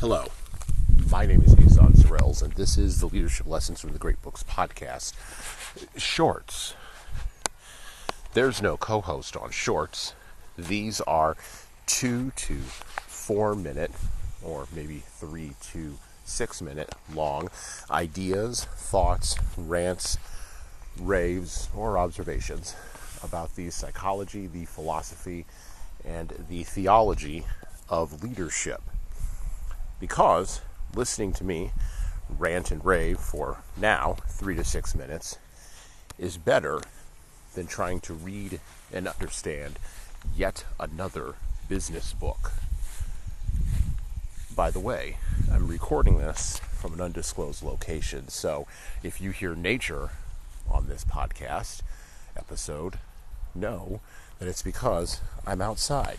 Hello, my name is Jesan Sorrells, and this is the Leadership Lessons from the Great Books podcast. Shorts. There's no co host on shorts. These are two to four minute, or maybe three to six minute long ideas, thoughts, rants, raves, or observations about the psychology, the philosophy, and the theology of leadership. Because listening to me rant and rave for now three to six minutes is better than trying to read and understand yet another business book. By the way, I'm recording this from an undisclosed location, so if you hear nature on this podcast episode, know that it's because I'm outside.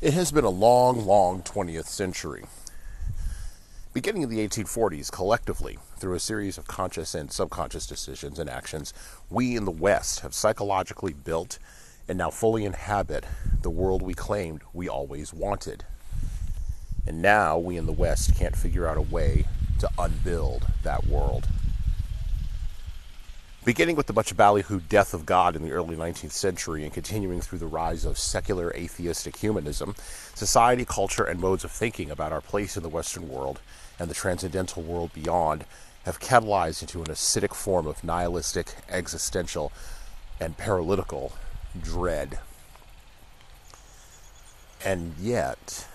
It has been a long, long 20th century. Beginning in the 1840s, collectively, through a series of conscious and subconscious decisions and actions, we in the West have psychologically built and now fully inhabit the world we claimed we always wanted. And now we in the West can't figure out a way to unbuild that world. Beginning with the much ballyhooed death of God in the early 19th century and continuing through the rise of secular atheistic humanism, society, culture, and modes of thinking about our place in the Western world and the transcendental world beyond have catalyzed into an acidic form of nihilistic, existential, and paralytical dread. And yet,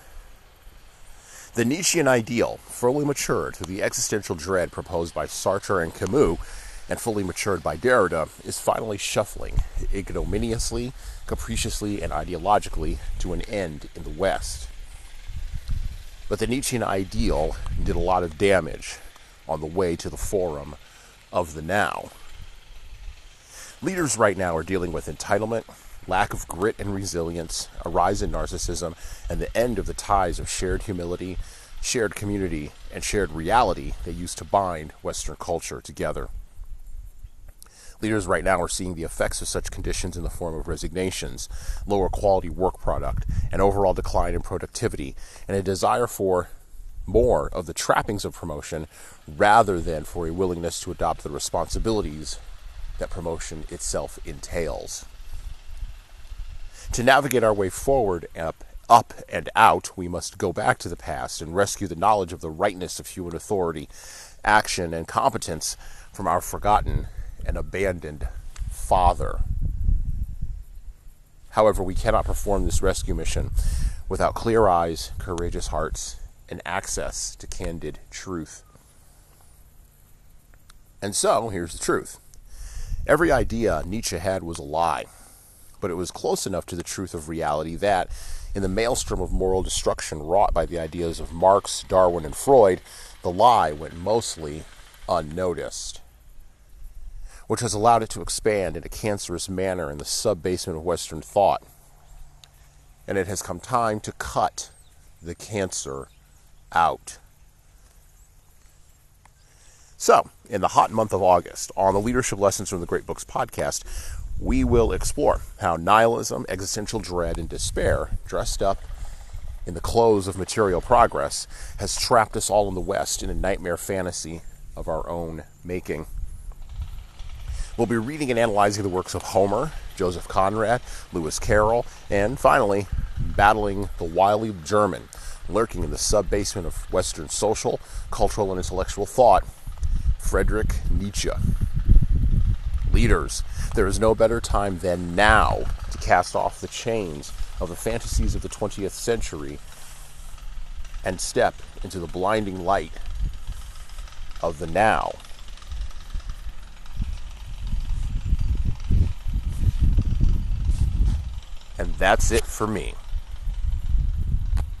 the Nietzschean ideal, fully matured through the existential dread proposed by Sartre and Camus, and fully matured by Derrida, is finally shuffling ignominiously, capriciously, and ideologically to an end in the West. But the Nietzschean ideal did a lot of damage on the way to the forum of the now. Leaders right now are dealing with entitlement, lack of grit and resilience, a rise in narcissism, and the end of the ties of shared humility, shared community, and shared reality that used to bind Western culture together. Leaders right now are seeing the effects of such conditions in the form of resignations, lower quality work product, an overall decline in productivity, and a desire for more of the trappings of promotion rather than for a willingness to adopt the responsibilities that promotion itself entails. To navigate our way forward up, up and out, we must go back to the past and rescue the knowledge of the rightness of human authority, action, and competence from our forgotten and abandoned father. However, we cannot perform this rescue mission without clear eyes, courageous hearts, and access to candid truth. And so, here's the truth every idea Nietzsche had was a lie, but it was close enough to the truth of reality that, in the maelstrom of moral destruction wrought by the ideas of Marx, Darwin, and Freud, the lie went mostly unnoticed which has allowed it to expand in a cancerous manner in the sub basement of Western thought. And it has come time to cut the cancer out. So, in the hot month of August, on the Leadership Lessons from the Great Books podcast, we will explore how nihilism, existential dread, and despair, dressed up in the clothes of material progress, has trapped us all in the West in a nightmare fantasy of our own making. We'll be reading and analyzing the works of Homer, Joseph Conrad, Lewis Carroll, and finally, battling the wily German lurking in the sub basement of Western social, cultural, and intellectual thought, Friedrich Nietzsche. Leaders, there is no better time than now to cast off the chains of the fantasies of the 20th century and step into the blinding light of the now. And that's it for me.